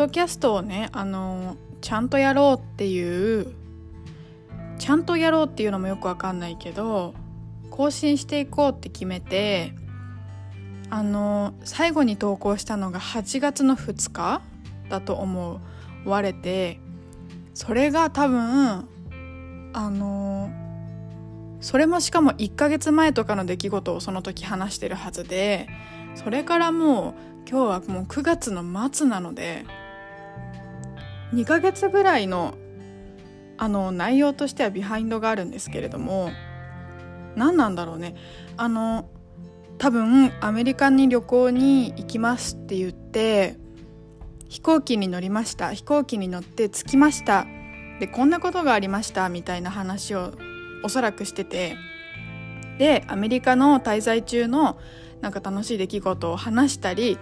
ドキャストをねあのちゃんとやろうっていうちゃんとやろうっていうのもよくわかんないけど更新していこうって決めてあの最後に投稿したのが8月の2日だと思われてそれが多分あのそれもしかも1ヶ月前とかの出来事をその時話してるはずでそれからもう今日はもう9月の末なので2ヶ月ぐらいのあの内容としてはビハインドがあるんですけれども何なんだろうね。あの多分アメリカに旅行に行きますって言って飛行機に乗りました飛行機に乗って着きましたでこんなことがありましたみたいな話をおそらくしててでアメリカの滞在中のなんか楽しい出来事を話したり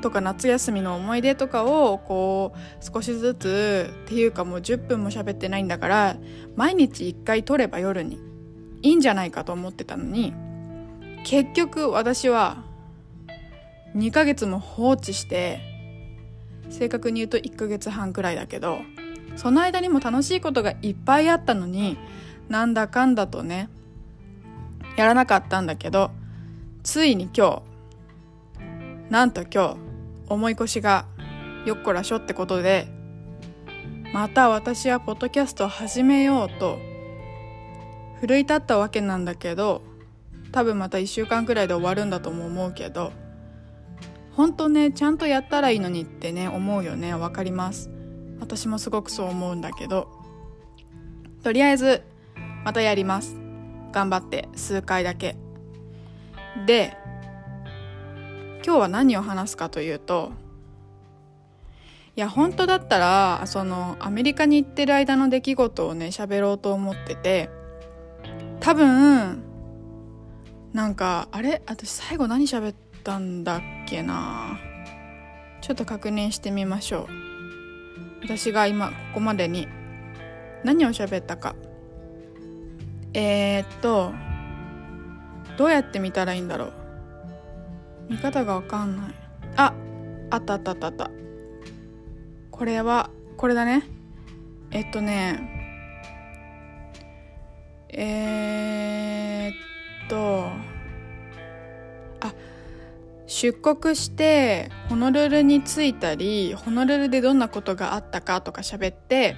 とか夏休みの思い出とかをこう少しずつっていうかもう10分も喋ってないんだから毎日1回撮れば夜にいいんじゃないかと思ってたのに結局私は2ヶ月も放置して正確に言うと1ヶ月半くらいだけどその間にも楽しいことがいっぱいあったのになんだかんだとねやらなかったんだけどついに今日なんと今日思い越しがよっこらしょってことでまた私はポッドキャストを始めようと奮い立ったわけなんだけど多分また1週間くらいで終わるんだとも思うけど本当ねちゃんとやったらいいのにってね思うよね。わかります。私もすごくそう思うんだけど。とりあえずまたやります。頑張って数回だけ。で今日は何を話すかというといや本当だったらそのアメリカに行ってる間の出来事をね喋ろうと思ってて多分なんかあれ？私最後何喋ったんだっけな？ちょっと確認してみましょう。私が今ここまでに何を喋ったか。えー、っとどうやって見たらいいんだろう？見方がわかんない。ああったあったあったあった。これはこれだね。えっとねえー、っとあ出国してホノルルに着いたりホノルルでどんなことがあったかとか喋って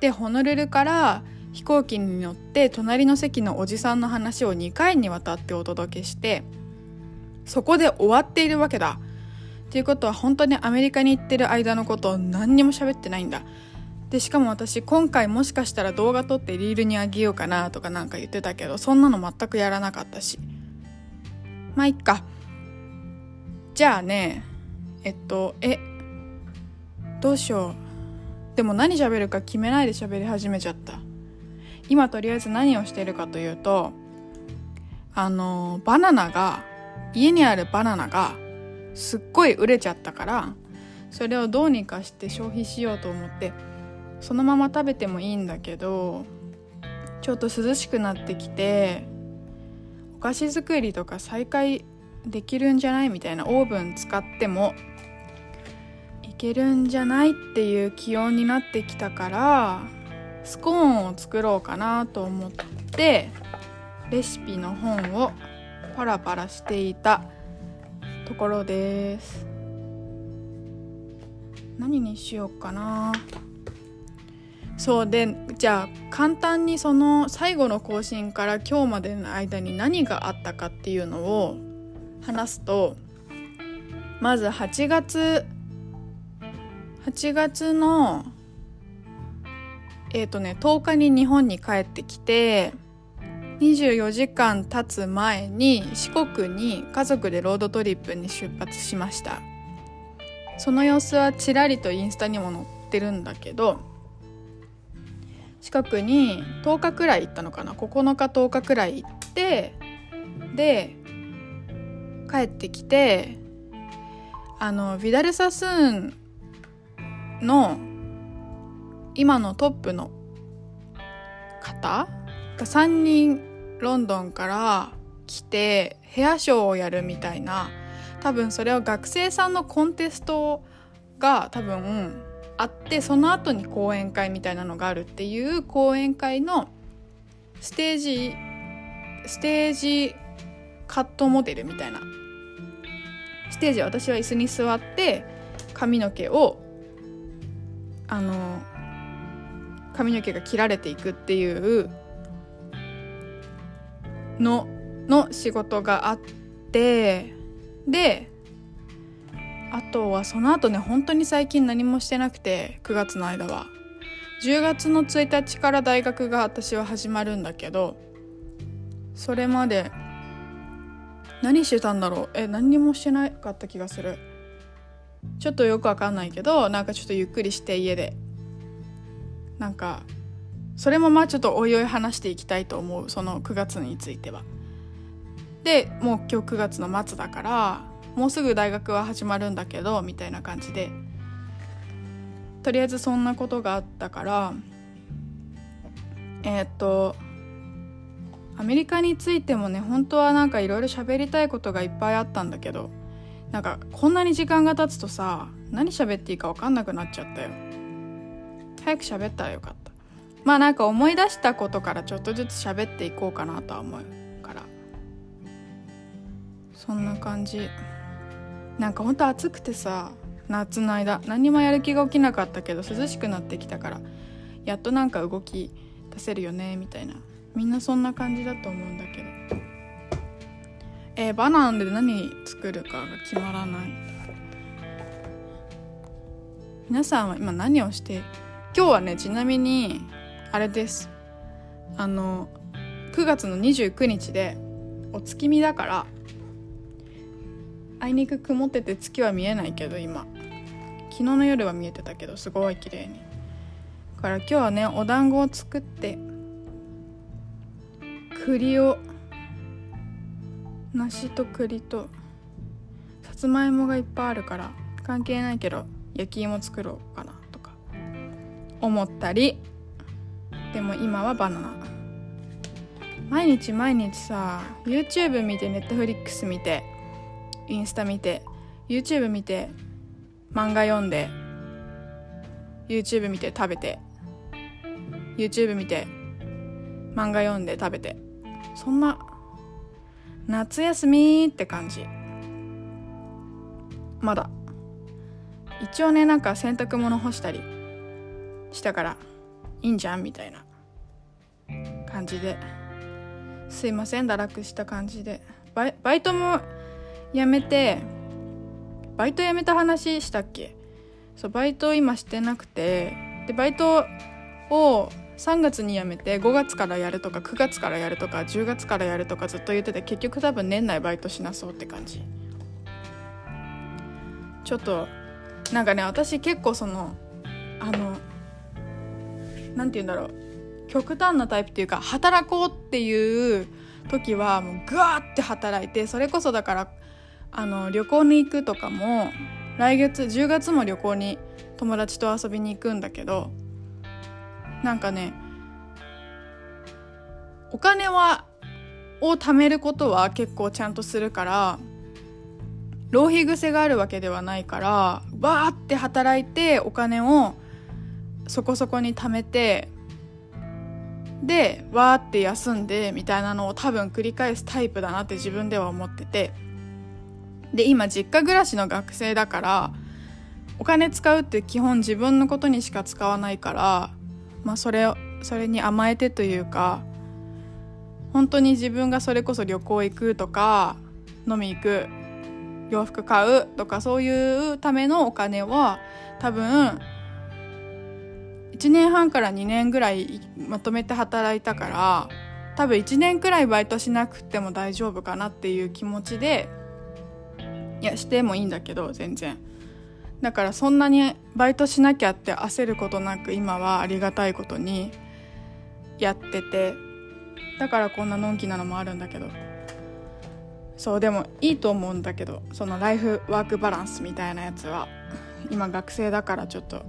でホノルルから飛行機に乗って隣の席のおじさんの話を2回にわたってお届けしてそこで終わっているわけだ。っていうことは本当にアメリカに行ってる間のことを何にも喋ってないんだ。でしかも私今回もしかしたら動画撮ってリールにあげようかなとかなんか言ってたけどそんなの全くやらなかったしまあいっかじゃあねえっとえどうしようでも何喋るか決めないで喋り始めちゃった今とりあえず何をしてるかというとあのバナナが家にあるバナナがすっごい売れちゃったからそれをどうにかして消費しようと思ってそのまま食べてもいいんだけどちょっと涼しくなってきてお菓子作りとか再開できるんじゃないみたいなオーブン使ってもいけるんじゃないっていう気温になってきたからスコーンを作ろうかなと思ってレシピの本をパラパラしていたところです。何にしようかな。そうでじゃあ簡単にその最後の更新から今日までの間に何があったかっていうのを話すとまず8月8月のえっ、ー、とね10日に日本に帰ってきて24時間経つ前に四国に家族でロードトリップに出発しました。その様子はちらりとインスタにも載ってるんだけど近くに10日くらい行ったのかな？9日10日くらい行ってで帰ってきてあのビダルサスーンの今のトップの方が3人ロンドンから来てヘアショーをやるみたいな多分それは学生さんのコンテストが多分あってその後に講演会みたいなのがあるっていう講演会のステージステージカットモデルみたいな。ステージ私は椅子に座って髪の毛をあの髪の毛が切られていくっていうのの仕事があってであとはその後ね本当に最近何もしてなくて9月の間は。10月の1日から大学が私は始まるんだけどそれまで何してたんだろう？え何にもしてなかった気がする。ちょっとよくわかんないけどなんかちょっとゆっくりして家で。なんかそれもまあちょっとおいおい話していきたいと思うその9月については。でもう今日9月の末だからもうすぐ大学は始まるんだけどみたいな感じで。とりあえずそんなことがあったからえー、っとアメリカについてもね本当はなんかいろいろ喋りたいことがいっぱいあったんだけどなんかこんなに時間が経つとさ何喋っていいか分かんなくなっちゃったよ。早く喋ったらよかった。まあなんか思い出したことからちょっとずつ喋っていこうかなとは思うから。そんな感じ。なんかほんと暑くてさ夏の間何もやる気が起きなかったけど涼しくなってきたからやっとなんか動き出せるよねみたいな。みんなそんな感じだと思うんだけど。えー、バナナで何作るかが決まらない。皆さんは今何をして今日はねちなみにあれです。あの9月の29日でお月見だからあいにく曇ってて月は見えないけど今。昨日の夜は見えてたけどすごい綺麗に。だから今日はねお団子を作って栗を梨と栗とさつまいもがいっぱいあるから関係ないけど焼き芋作ろうかなとか思ったりでも今はバナナ。毎日毎日さ YouTube 見て Netflix 見てインスタ見て YouTube 見て漫画読んで YouTube 見て食べて YouTube 見て漫画読んで食べて。そんな夏休みって感じ。まだ。一応ねなんか洗濯物干したりしたから。いいんじゃんみたいな感じで。すいません堕落した感じで。バイバイトも辞めてバイト辞めた話したっけ？そうバイト今してなくて。でバイトを3月に辞めて5月からやるとか9月からやるとか10月からやるとかずっと言ってて結局多分年内バイトしなそうって感じ。ちょっとなんかね私結構そのあの何て言うんだろう。極端なタイプっていうか働こうっていう時はもうグワーって働いてそれこそだからあの旅行に行くとかも来月10月も旅行に友達と遊びに行くんだけどなんかねお金はを貯めることは結構ちゃんとするから浪費癖があるわけではないからわーって働いてお金をそこそこに貯めてでわーって休んでみたいなのを多分繰り返すタイプだなって自分では思ってて。で今実家暮らしの学生だからお金使うって基本自分のことにしか使わないからまあそれそれに甘えてというか本当に自分がそれこそ旅行行くとか飲み行く洋服買うとかそういうためのお金は多分1年半から2年ぐらいまとめて働いたから多分1年くらいバイトしなくても大丈夫かなっていう気持ちでいやしてもいいんだけど全然。だからそんなにバイトしなきゃって焦ることなく今はありがたいことにやってて。だからこんなのんきなのもあるんだけど。そうでもいいと思うんだけどそのライフワークバランスみたいなやつは。今学生だからちょっと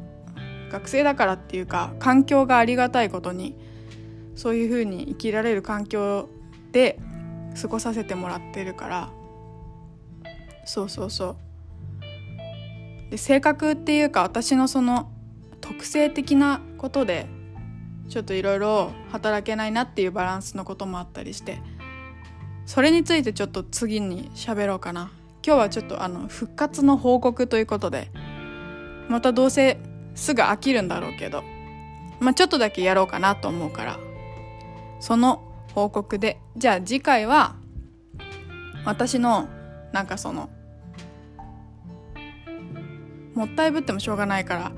学生だからっていうか環境がありがたいことにそういう風に生きられる環境で過ごさせてもらってるから。そうそうそう。で性格っていうか私のその特性的なことでちょっといろいろ働けないなっていうバランスのこともあったりしてそれについてちょっと次に喋ろうかな。今日はちょっとあの復活の報告ということでまたどうせすぐ飽きるんだろうけど。まあちょっとだけやろうかなと思うから。その報告で。じゃあ次回は私のなんかそのもったいぶってもしょうがないから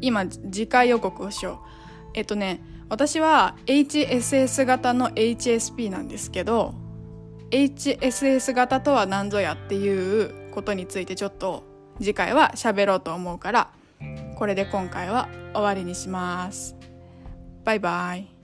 今次回予告をしよう。えっとね私は HSS 型の HSP なんですけど HSS 型とは何ぞやっていうことについてちょっと次回は喋ろうと思うからこれで今回は終わりにします。バイバイ。